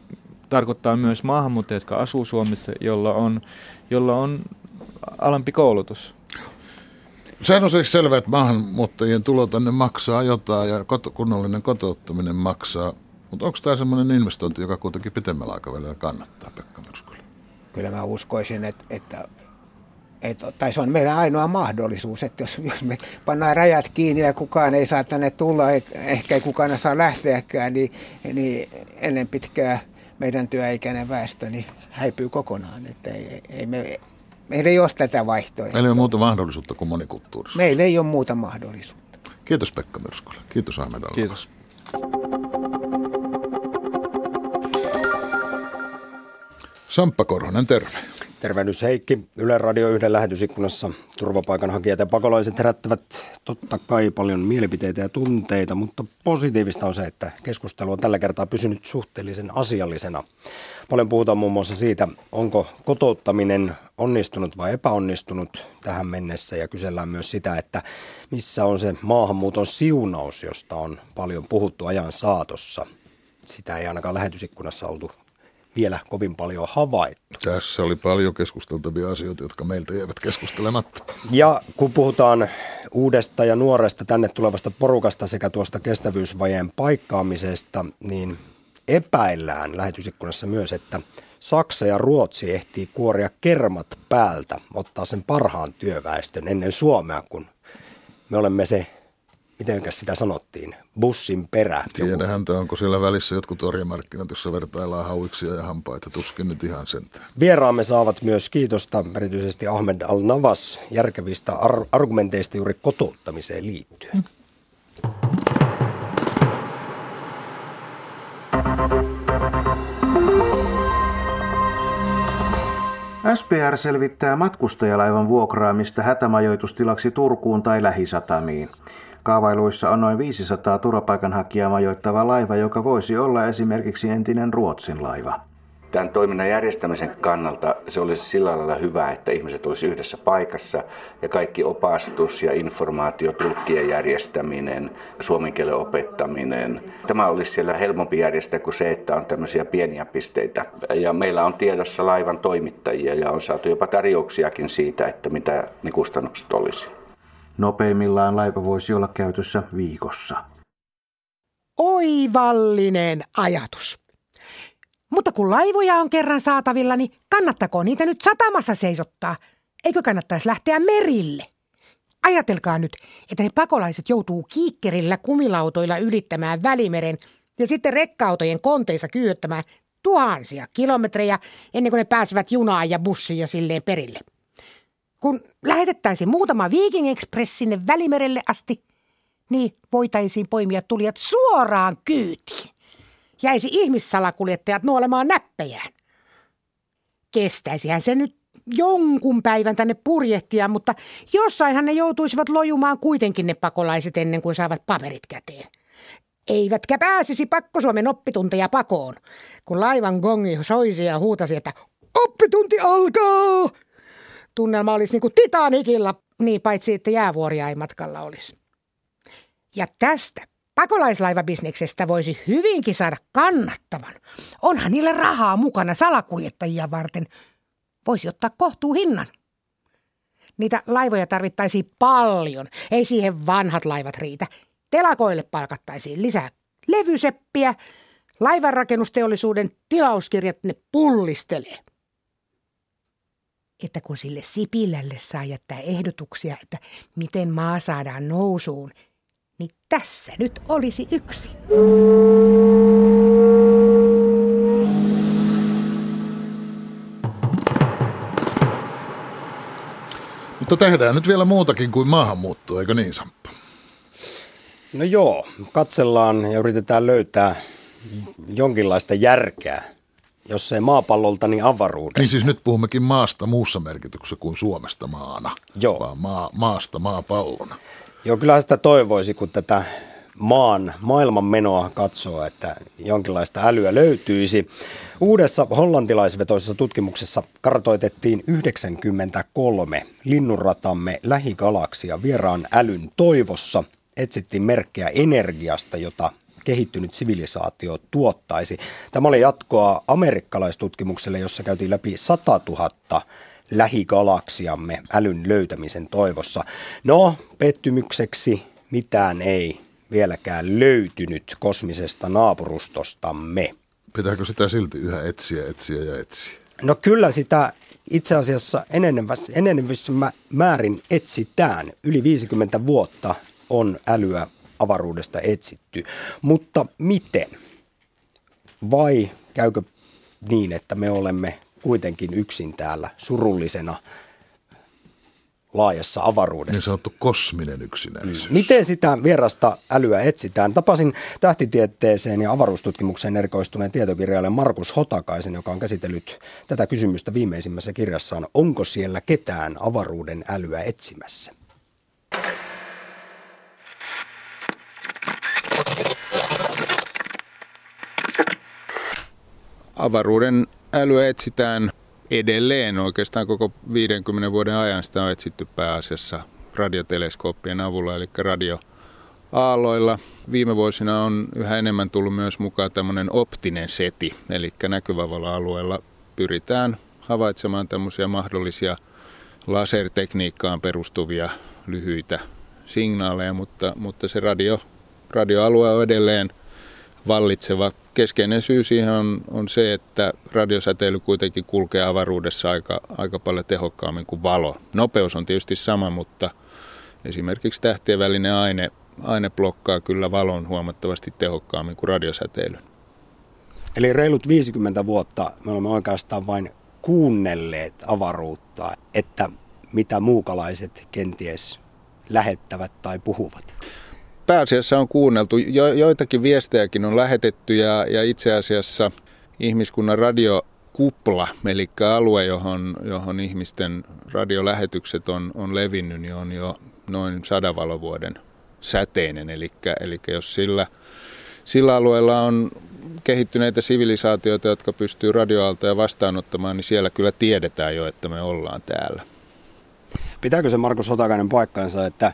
tarkoittaa myös maahanmuuttajia, jotka asuu Suomessa, jolla on, jolla on alempi koulutus. Sehän on siis selvää, että maahanmuuttajien tulo tänne maksaa jotain ja kunnollinen kotouttaminen maksaa. Mutta onko tämä sellainen investointi, joka kuitenkin pitemmällä aikavälillä kannattaa, Pekka Myrskyllä? Kyllä mä uskoisin, että, että että, tai se on meidän ainoa mahdollisuus, että jos, jos me pannaan rajat kiinni ja kukaan ei saa tänne tulla, ehkä ei kukaan saa lähteäkään, niin, niin ennen pitkää meidän työikäinen väestö niin häipyy kokonaan. Että ei, ei me, meillä ei ole tätä vaihtoehtoa. Meillä ei ole muuta mahdollisuutta kuin monikulttuurissa. Meillä ei ole muuta mahdollisuutta. Kiitos Pekka Myrskyllä. Kiitos Ahmed Kiitos. Samppa Korhonen, terve. Tervehdys Heikki. Yle Radio yhden lähetysikkunassa turvapaikanhakijat ja pakolaiset herättävät totta kai paljon mielipiteitä ja tunteita, mutta positiivista on se, että keskustelu on tällä kertaa pysynyt suhteellisen asiallisena. Paljon puhutaan muun muassa siitä, onko kotouttaminen onnistunut vai epäonnistunut tähän mennessä ja kysellään myös sitä, että missä on se maahanmuuton siunaus, josta on paljon puhuttu ajan saatossa. Sitä ei ainakaan lähetysikkunassa oltu vielä kovin paljon havaittu. Tässä oli paljon keskusteltavia asioita, jotka meiltä jäävät keskustelematta. Ja kun puhutaan uudesta ja nuoresta tänne tulevasta porukasta sekä tuosta kestävyysvajeen paikkaamisesta, niin epäillään lähetysikkunassa myös, että Saksa ja Ruotsi ehtii kuoria kermat päältä, ottaa sen parhaan työväestön ennen Suomea, kun me olemme se miten sitä sanottiin, bussin perä. Tiedä häntä, onko siellä välissä jotkut orjamarkkinat, jossa vertaillaan hauiksia ja hampaita, tuskin nyt ihan sen. Vieraamme saavat myös kiitosta erityisesti Ahmed Al-Navas järkevistä ar- argumenteista juuri kotouttamiseen liittyen. SPR selvittää matkustajalaivan vuokraamista hätämajoitustilaksi Turkuun tai lähisatamiin. Kaavailuissa on noin 500 turvapaikanhakijaa majoittava laiva, joka voisi olla esimerkiksi entinen Ruotsin laiva. Tämän toiminnan järjestämisen kannalta se olisi sillä lailla hyvä, että ihmiset olisi yhdessä paikassa ja kaikki opastus ja informaatio, tulkkien järjestäminen, suomen kielen opettaminen. Tämä olisi siellä helpompi järjestää kuin se, että on tämmöisiä pieniä pisteitä. Ja meillä on tiedossa laivan toimittajia ja on saatu jopa tarjouksiakin siitä, että mitä ne kustannukset olisi. Nopeimmillaan laiva voisi olla käytössä viikossa. Oivallinen ajatus. Mutta kun laivoja on kerran saatavilla, niin kannattako niitä nyt satamassa seisottaa? Eikö kannattaisi lähteä merille? Ajatelkaa nyt, että ne pakolaiset joutuu kiikkerillä kumilautoilla ylittämään Välimeren ja sitten rekkautojen konteissa kyöttämään tuhansia kilometrejä ennen kuin ne pääsevät junaan ja bussiin ja silleen perille. Kun lähetettäisiin muutama Viking Express sinne Välimerelle asti, niin voitaisiin poimia tulijat suoraan kyytiin. Jäisi ihmissalakuljettajat nuolemaan näppejään. Kestäisihän se nyt jonkun päivän tänne purjehtia, mutta jossainhan ne joutuisivat lojumaan kuitenkin ne pakolaiset ennen kuin saavat paperit käteen. Eivätkä pääsisi pakkosuomen oppitunteja pakoon, kun laivan gongi soisi ja huutasi, että oppitunti alkaa! Tunnelma olisi niin kuin Titanikilla, niin paitsi että jäävuoria ei matkalla olisi. Ja tästä pakolaislaivabisneksestä voisi hyvinkin saada kannattavan. Onhan niillä rahaa mukana salakuljettajia varten. Voisi ottaa kohtuu hinnan. Niitä laivoja tarvittaisiin paljon. Ei siihen vanhat laivat riitä. Telakoille palkattaisiin lisää levyseppiä. Laivanrakennusteollisuuden tilauskirjat ne pullistelee. Että kun sille Sipilälle saa jättää ehdotuksia, että miten maa saadaan nousuun, niin tässä nyt olisi yksi. Mutta tehdään nyt vielä muutakin kuin maahanmuuttoa, eikö niin Samppa? No joo, katsellaan ja yritetään löytää jonkinlaista järkeä, jos ei maapallolta, niin avaruudesta. Niin siis nyt puhummekin maasta muussa merkityksessä kuin Suomesta maana, Joo. vaan maa, maasta maapallona. Joo, kyllä sitä toivoisi, kun tätä maan maailman menoa katsoo, että jonkinlaista älyä löytyisi. Uudessa hollantilaisvetoisessa tutkimuksessa kartoitettiin 93 linnunratamme lähigalaksia vieraan älyn toivossa. Etsittiin merkkejä energiasta, jota kehittynyt sivilisaatio tuottaisi. Tämä oli jatkoa amerikkalaistutkimukselle, jossa käytiin läpi 100 000 lähigalaksiamme älyn löytämisen toivossa. No, pettymykseksi mitään ei vieläkään löytynyt kosmisesta naapurustostamme. Pitääkö sitä silti yhä etsiä, etsiä ja etsiä? No kyllä sitä itse asiassa enenevässä, määrin etsitään. Yli 50 vuotta on älyä avaruudesta etsitty. Mutta miten? Vai käykö niin, että me olemme kuitenkin yksin täällä surullisena laajassa avaruudessa. Niin sanottu kosminen yksinäisyys. Miten sitä vierasta älyä etsitään? Tapasin tähtitieteeseen ja avaruustutkimukseen erikoistuneen tietokirjailijan Markus Hotakaisen, joka on käsitellyt tätä kysymystä viimeisimmässä kirjassaan. Onko siellä ketään avaruuden älyä etsimässä? Avaruuden älyä etsitään edelleen oikeastaan koko 50 vuoden ajan sitä on etsitty pääasiassa radioteleskooppien avulla, eli radioaaloilla. Viime vuosina on yhä enemmän tullut myös mukaan tämmöinen optinen seti, eli näkyvävällä alueella pyritään havaitsemaan tämmöisiä mahdollisia lasertekniikkaan perustuvia lyhyitä signaaleja, mutta, mutta se radio, radioalue on edelleen vallitseva keskeinen syy siihen on, on se, että radiosäteily kuitenkin kulkee avaruudessa aika, aika paljon tehokkaammin kuin valo. Nopeus on tietysti sama, mutta esimerkiksi tähtien välinen aine, aine blokkaa kyllä valon huomattavasti tehokkaammin kuin radiosäteily. Eli reilut 50 vuotta me olemme oikeastaan vain kuunnelleet avaruutta, että mitä muukalaiset kenties lähettävät tai puhuvat pääasiassa on kuunneltu. Jo, joitakin viestejäkin on lähetetty ja, ja itse asiassa ihmiskunnan radiokupla, eli alue, johon, johon ihmisten radiolähetykset on, on levinnyt, niin on jo noin sadan valovuoden säteinen. Eli, eli jos sillä, sillä alueella on kehittyneitä sivilisaatioita, jotka pystyy radioaaltoja vastaanottamaan, niin siellä kyllä tiedetään jo, että me ollaan täällä. Pitääkö se Markus Hotakainen paikkansa, että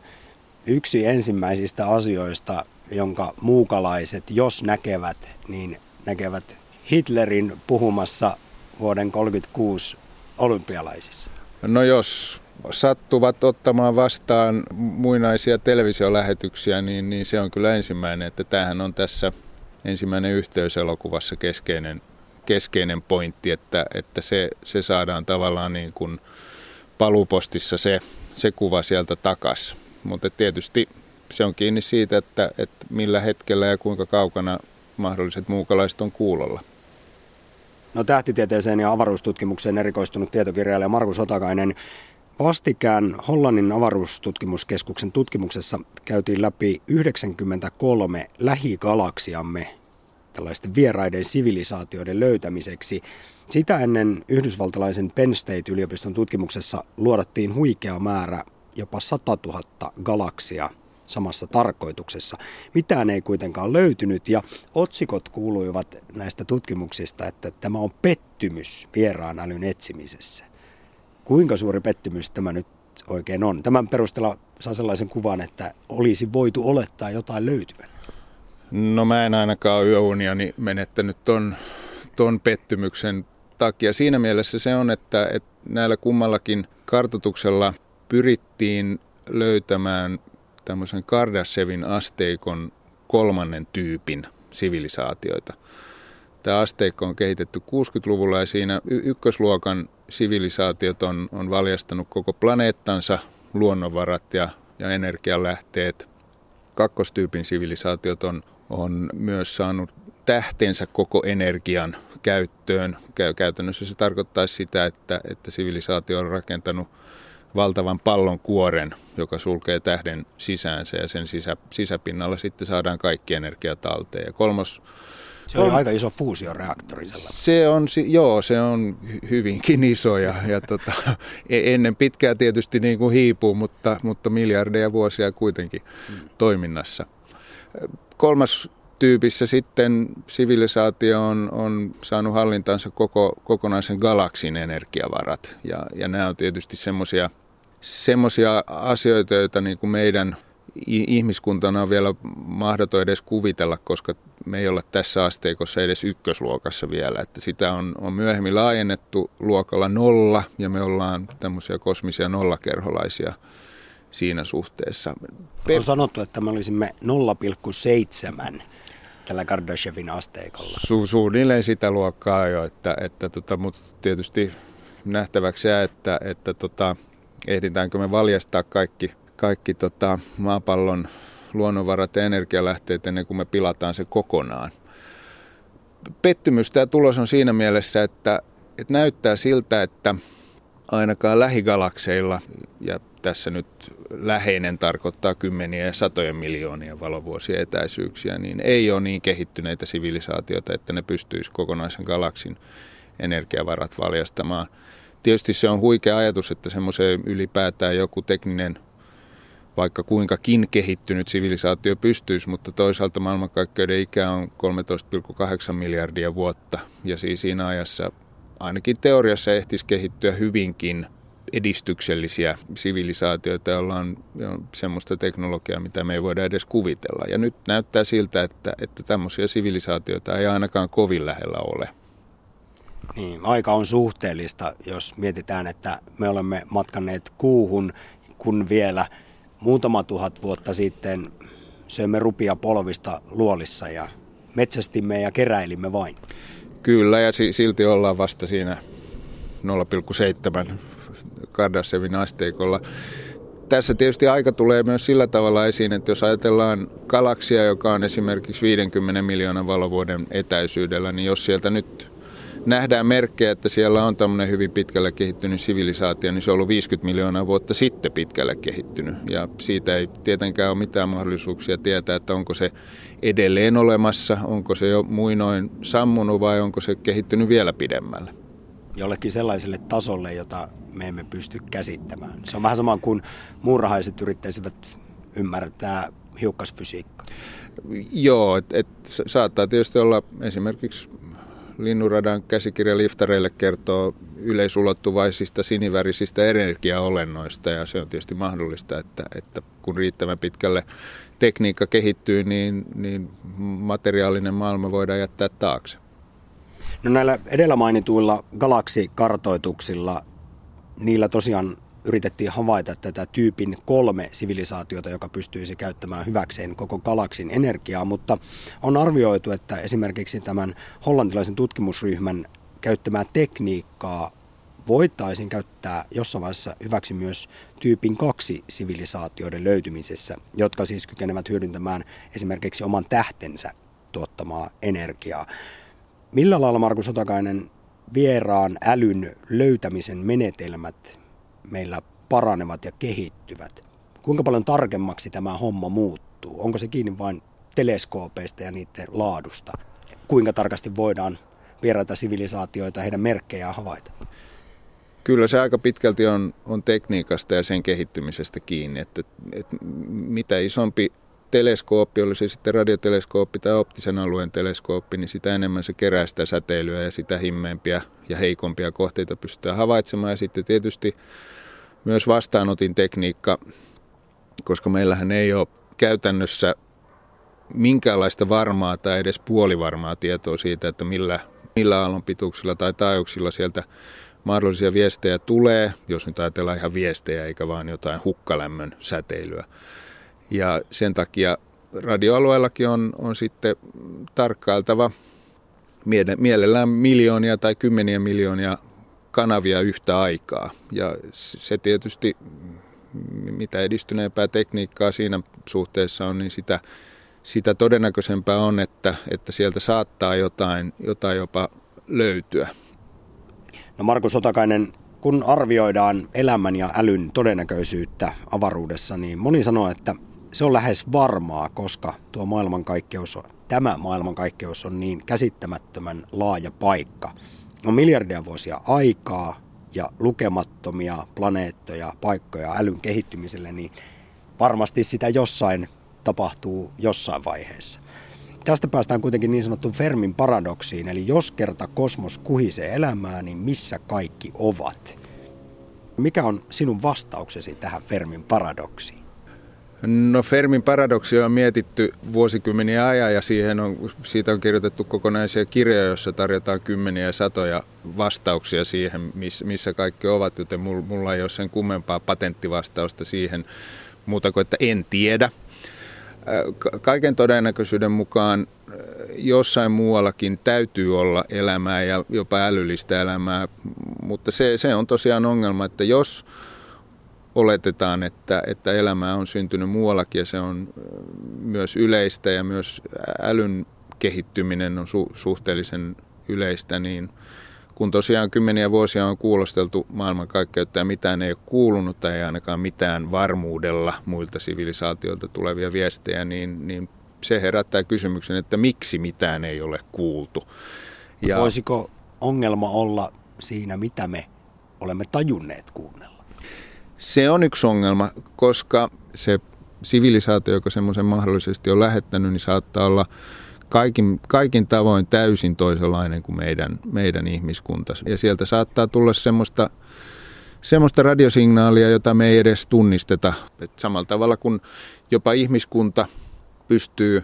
yksi ensimmäisistä asioista, jonka muukalaiset, jos näkevät, niin näkevät Hitlerin puhumassa vuoden 1936 olympialaisissa? No jos sattuvat ottamaan vastaan muinaisia televisiolähetyksiä, niin, niin se on kyllä ensimmäinen, että tämähän on tässä ensimmäinen yhteyselokuvassa keskeinen, keskeinen pointti, että, että se, se saadaan tavallaan niin kuin palupostissa se, se kuva sieltä takas. Mutta tietysti se on kiinni siitä, että, että millä hetkellä ja kuinka kaukana mahdolliset muukalaiset on kuulolla. No tähtitieteeseen ja avaruustutkimukseen erikoistunut tietokirjailija Markus Otakainen. Vastikään Hollannin avaruustutkimuskeskuksen tutkimuksessa käytiin läpi 93 lähigalaksiamme tällaisten vieraiden sivilisaatioiden löytämiseksi. Sitä ennen yhdysvaltalaisen Penn State-yliopiston tutkimuksessa luodattiin huikea määrä, jopa 100 000 galaksia samassa tarkoituksessa. Mitään ei kuitenkaan löytynyt ja otsikot kuuluivat näistä tutkimuksista, että tämä on pettymys vieraan älyn etsimisessä. Kuinka suuri pettymys tämä nyt oikein on? Tämän perusteella saa sellaisen kuvan, että olisi voitu olettaa jotain löytyvän. No mä en ainakaan yöuniani menettänyt ton, ton pettymyksen takia. Siinä mielessä se on, että, että näillä kummallakin kartotuksella pyrittiin löytämään tämmöisen Kardassevin asteikon kolmannen tyypin sivilisaatioita. Tämä asteikko on kehitetty 60-luvulla ja siinä ykkösluokan sivilisaatiot on, on valjastanut koko planeettansa, luonnonvarat ja, ja energialähteet. Kakkostyypin sivilisaatiot on, on myös saanut tähtensä koko energian käyttöön. Käytännössä se tarkoittaa sitä, että, että sivilisaatio on rakentanut valtavan pallon kuoren, joka sulkee tähden sisäänsä ja sen sisä, sisäpinnalla sitten saadaan kaikki energia talteen. Ja kolmas se on aika iso fuusioreaktori. Se on, joo, se on hyvinkin iso ja, ja tota, e-, ennen pitkää tietysti niin kuin hiipuu, mutta, mutta miljardeja vuosia kuitenkin hmm. toiminnassa. Kolmas tyypissä sitten sivilisaatio on, on saanut hallintansa koko, kokonaisen galaksin energiavarat ja, ja nämä on tietysti semmoisia semmoisia asioita, joita niin kuin meidän ihmiskuntana on vielä mahdoton edes kuvitella, koska me ei olla tässä asteikossa edes ykkösluokassa vielä. Että sitä on, on myöhemmin laajennettu luokalla nolla ja me ollaan tämmöisiä kosmisia nollakerholaisia siinä suhteessa. On sanottu, että me olisimme 0,7 tällä Kardashevin asteikolla. Su, suunnilleen sitä luokkaa jo, että, että tota, mutta tietysti nähtäväksi jää, että, että tota, ehditäänkö me valjastaa kaikki, kaikki tota maapallon luonnonvarat ja energialähteet ennen kuin me pilataan se kokonaan. Pettymys tämä tulos on siinä mielessä, että, että näyttää siltä, että ainakaan lähigalakseilla, ja tässä nyt läheinen tarkoittaa kymmeniä ja satoja miljoonia valovuosia etäisyyksiä, niin ei ole niin kehittyneitä sivilisaatioita, että ne pystyisi kokonaisen galaksin energiavarat valjastamaan – tietysti se on huikea ajatus, että semmoiseen ylipäätään joku tekninen, vaikka kuinkakin kehittynyt sivilisaatio pystyisi, mutta toisaalta maailmankaikkeuden ikä on 13,8 miljardia vuotta. Ja siis siinä ajassa ainakin teoriassa ehtisi kehittyä hyvinkin edistyksellisiä sivilisaatioita, joilla on, semmoista teknologiaa, mitä me ei voida edes kuvitella. Ja nyt näyttää siltä, että, että tämmöisiä sivilisaatioita ei ainakaan kovin lähellä ole. Niin, aika on suhteellista, jos mietitään, että me olemme matkanneet kuuhun, kun vielä muutama tuhat vuotta sitten söimme rupia polvista luolissa ja metsästimme ja keräilimme vain. Kyllä, ja silti ollaan vasta siinä 0,7 Kardassevin asteikolla. Tässä tietysti aika tulee myös sillä tavalla esiin, että jos ajatellaan galaksia, joka on esimerkiksi 50 miljoonan valovuoden etäisyydellä, niin jos sieltä nyt nähdään merkkejä, että siellä on tämmöinen hyvin pitkälle kehittynyt sivilisaatio, niin se on ollut 50 miljoonaa vuotta sitten pitkälle kehittynyt. Ja siitä ei tietenkään ole mitään mahdollisuuksia tietää, että onko se edelleen olemassa, onko se jo muinoin sammunut vai onko se kehittynyt vielä pidemmälle. Jollekin sellaiselle tasolle, jota me emme pysty käsittämään. Se on vähän sama kuin muurahaiset yrittäisivät ymmärtää hiukkasfysiikkaa. Joo, että et saattaa tietysti olla esimerkiksi Linnunradan käsikirja liftareille kertoo yleisulottuvaisista sinivärisistä energiaolennoista ja se on tietysti mahdollista, että, että kun riittävän pitkälle tekniikka kehittyy, niin, niin materiaalinen maailma voidaan jättää taakse. No näillä edellä mainituilla galaksikartoituksilla, niillä tosiaan yritettiin havaita tätä tyypin kolme sivilisaatiota, joka pystyisi käyttämään hyväkseen koko galaksin energiaa, mutta on arvioitu, että esimerkiksi tämän hollantilaisen tutkimusryhmän käyttämää tekniikkaa voitaisiin käyttää jossain vaiheessa hyväksi myös tyypin kaksi sivilisaatioiden löytymisessä, jotka siis kykenevät hyödyntämään esimerkiksi oman tähtensä tuottamaa energiaa. Millä lailla Markus Otakainen vieraan älyn löytämisen menetelmät meillä paranevat ja kehittyvät? Kuinka paljon tarkemmaksi tämä homma muuttuu? Onko se kiinni vain teleskoopeista ja niiden laadusta? Kuinka tarkasti voidaan vieraita sivilisaatioita heidän merkkejään havaita? Kyllä se aika pitkälti on, on tekniikasta ja sen kehittymisestä kiinni, että, että mitä isompi teleskooppi, oli se sitten radioteleskooppi tai optisen alueen teleskooppi, niin sitä enemmän se kerää sitä säteilyä ja sitä himmeempiä ja heikompia kohteita pystytään havaitsemaan. Ja sitten tietysti myös vastaanotin tekniikka, koska meillähän ei ole käytännössä minkäänlaista varmaa tai edes puolivarmaa tietoa siitä, että millä, millä aallonpituuksilla tai taajuuksilla sieltä mahdollisia viestejä tulee, jos nyt ajatellaan ihan viestejä eikä vaan jotain hukkalämmön säteilyä. Ja sen takia radioalueellakin on, on sitten tarkkailtava mielellään miljoonia tai kymmeniä miljoonia kanavia yhtä aikaa. Ja se tietysti, mitä edistyneempää tekniikkaa siinä suhteessa on, niin sitä, sitä todennäköisempää on, että, että sieltä saattaa jotain, jotain jopa löytyä. No Markus Otakainen, kun arvioidaan elämän ja älyn todennäköisyyttä avaruudessa, niin moni sanoo, että se on lähes varmaa, koska tuo maailmankaikkeus on, tämä maailmankaikkeus on niin käsittämättömän laaja paikka. On miljardia vuosia aikaa ja lukemattomia planeettoja, paikkoja älyn kehittymiselle, niin varmasti sitä jossain tapahtuu jossain vaiheessa. Tästä päästään kuitenkin niin sanottuun Fermin paradoksiin, eli jos kerta kosmos kuhisee elämää, niin missä kaikki ovat? Mikä on sinun vastauksesi tähän Fermin paradoksiin? No Fermin paradoksi on mietitty vuosikymmeniä ajan ja siihen on, siitä on kirjoitettu kokonaisia kirjoja, joissa tarjotaan kymmeniä ja satoja vastauksia siihen, missä kaikki ovat, joten mulla ei ole sen kummempaa patenttivastausta siihen muuta kuin, että en tiedä. Kaiken todennäköisyyden mukaan jossain muuallakin täytyy olla elämää ja jopa älyllistä elämää, mutta se, se on tosiaan ongelma, että jos oletetaan, että, että elämää on syntynyt muuallakin ja se on myös yleistä ja myös älyn kehittyminen on su, suhteellisen yleistä, niin kun tosiaan kymmeniä vuosia on kuulosteltu maailmankaikkeutta ja mitään ei ole kuulunut tai ei ainakaan mitään varmuudella muilta sivilisaatioilta tulevia viestejä, niin, niin se herättää kysymyksen, että miksi mitään ei ole kuultu. Ja Voisiko ongelma olla siinä, mitä me olemme tajunneet kuunnella? Se on yksi ongelma, koska se sivilisaatio, joka semmoisen mahdollisesti on lähettänyt, niin saattaa olla kaikin, kaikin tavoin täysin toisenlainen kuin meidän, meidän ihmiskunta. Ja sieltä saattaa tulla semmoista, semmoista radiosignaalia, jota me ei edes tunnisteta. Et samalla tavalla kuin jopa ihmiskunta pystyy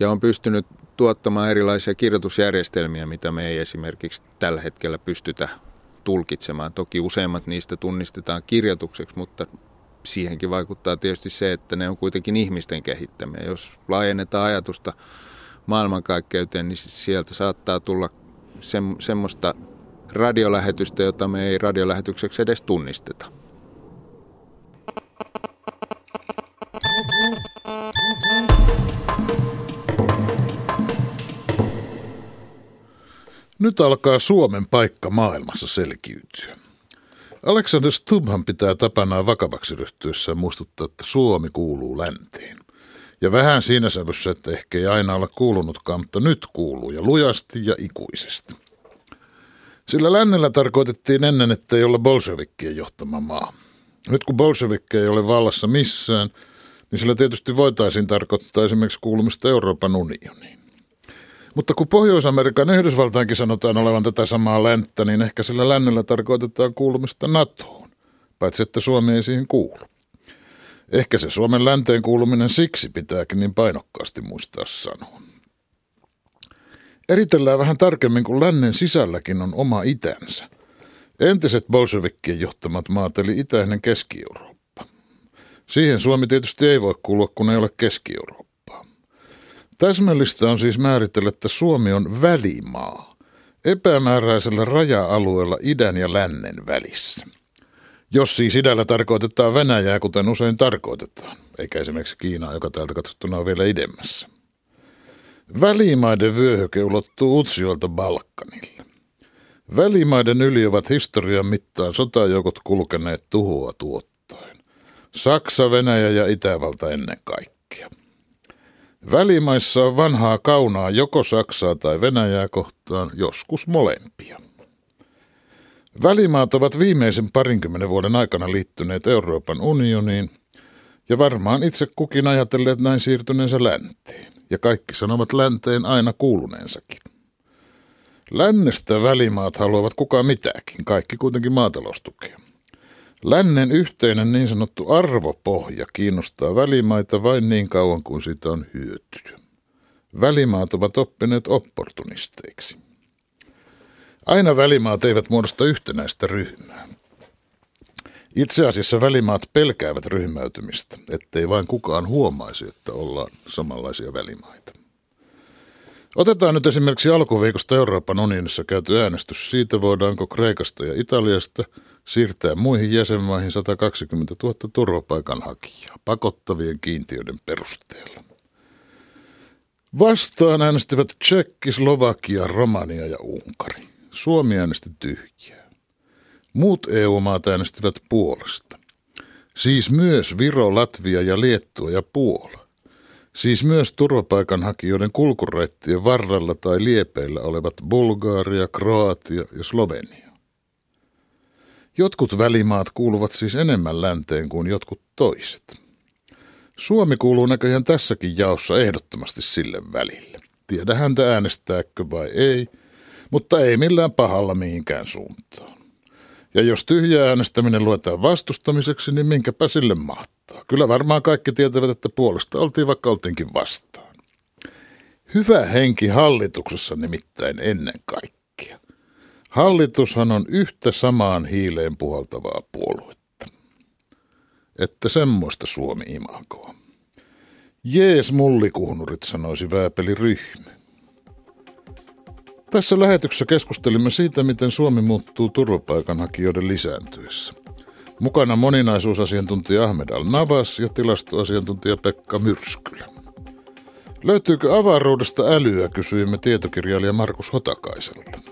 ja on pystynyt tuottamaan erilaisia kirjoitusjärjestelmiä, mitä me ei esimerkiksi tällä hetkellä pystytä tulkitsemaan. Toki useimmat niistä tunnistetaan kirjoitukseksi, mutta siihenkin vaikuttaa tietysti se, että ne on kuitenkin ihmisten kehittämiä. Jos laajennetaan ajatusta maailmankaikkeuteen, niin sieltä saattaa tulla se, semmoista radiolähetystä, jota me ei radiolähetykseksi edes tunnisteta. Nyt alkaa Suomen paikka maailmassa selkiytyä. Alexander Stubbhan pitää tapanaan vakavaksi ryhtyessään muistuttaa, että Suomi kuuluu länteen. Ja vähän siinä sävyssä, että ehkä ei aina ole kuulunutkaan, mutta nyt kuuluu ja lujasti ja ikuisesti. Sillä lännellä tarkoitettiin ennen, että ei ole bolshevikkien johtama maa. Nyt kun bolshevikkeja ei ole vallassa missään, niin sillä tietysti voitaisiin tarkoittaa esimerkiksi kuulumista Euroopan unioniin. Mutta kun Pohjois-Amerikan ja Yhdysvaltaankin sanotaan olevan tätä samaa länttä, niin ehkä sillä lännellä tarkoitetaan kuulumista NATOon, paitsi että Suomi ei siihen kuulu. Ehkä se Suomen länteen kuuluminen siksi pitääkin niin painokkaasti muistaa sanoa. Eritellään vähän tarkemmin, kun lännen sisälläkin on oma itänsä. Entiset bolshevikkien johtamat maat eli itäinen Keski-Eurooppa. Siihen Suomi tietysti ei voi kuulua, kun ei ole Keski-Eurooppaa. Täsmällistä on siis määritellä, että Suomi on välimaa, epämääräisellä raja-alueella idän ja lännen välissä. Jos siis idällä tarkoitetaan Venäjää, kuten usein tarkoitetaan, eikä esimerkiksi Kiinaa, joka täältä katsottuna on vielä idemmässä. Välimaiden vyöhyke ulottuu Utsjoelta Balkanille. Välimaiden yli ovat historian mittaan sotajoukot kulkeneet tuhoa tuottaen. Saksa, Venäjä ja Itävalta ennen kaikkea. Välimaissa on vanhaa kaunaa joko Saksaa tai Venäjää kohtaan, joskus molempia. Välimaat ovat viimeisen parinkymmenen vuoden aikana liittyneet Euroopan unioniin ja varmaan itse kukin ajatelleet näin siirtyneensä länteen. Ja kaikki sanovat länteen aina kuuluneensakin. Lännestä välimaat haluavat kuka mitäkin, kaikki kuitenkin maataloustukea. Lännen yhteinen niin sanottu arvopohja kiinnostaa välimaita vain niin kauan kuin siitä on hyötyä. Välimaat ovat oppineet opportunisteiksi. Aina välimaat eivät muodosta yhtenäistä ryhmää. Itse asiassa välimaat pelkäävät ryhmäytymistä, ettei vain kukaan huomaisi, että ollaan samanlaisia välimaita. Otetaan nyt esimerkiksi alkuviikosta Euroopan unionissa käyty äänestys siitä, voidaanko Kreikasta ja Italiasta siirtää muihin jäsenmaihin 120 000 turvapaikanhakijaa pakottavien kiintiöiden perusteella. Vastaan äänestivät Tsekki, Slovakia, Romania ja Unkari. Suomi äänesti tyhjää. Muut EU-maat äänestivät puolesta. Siis myös Viro, Latvia ja Liettua ja Puola. Siis myös turvapaikanhakijoiden kulkureittien varrella tai liepeillä olevat Bulgaria, Kroatia ja Slovenia. Jotkut välimaat kuuluvat siis enemmän länteen kuin jotkut toiset. Suomi kuuluu näköjään tässäkin jaossa ehdottomasti sille välille. Tiedä häntä äänestääkö vai ei, mutta ei millään pahalla mihinkään suuntaan. Ja jos tyhjä äänestäminen luetaan vastustamiseksi, niin minkäpä sille mahtaa. Kyllä varmaan kaikki tietävät, että puolesta oltiin vaikka oltiinkin vastaan. Hyvä henki hallituksessa nimittäin ennen kaikkea. Hallitushan on yhtä samaan hiileen puhaltavaa puoluetta. Että semmoista Suomi-imagoa. Jees mullikuhnurit, sanoisi Vääpeli Ryhmy. Tässä lähetyksessä keskustelimme siitä, miten Suomi muuttuu turvapaikanhakijoiden lisääntyessä. Mukana moninaisuusasiantuntija Ahmed Al-Navas ja tilastoasiantuntija Pekka Myrskylä. Löytyykö avaruudesta älyä, kysyimme tietokirjailija Markus Hotakaiselta.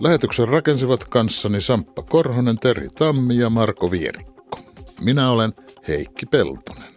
Lähetyksen rakensivat kanssani Samppa Korhonen, Terhi Tammi ja Marko Vierikko. Minä olen Heikki Peltonen.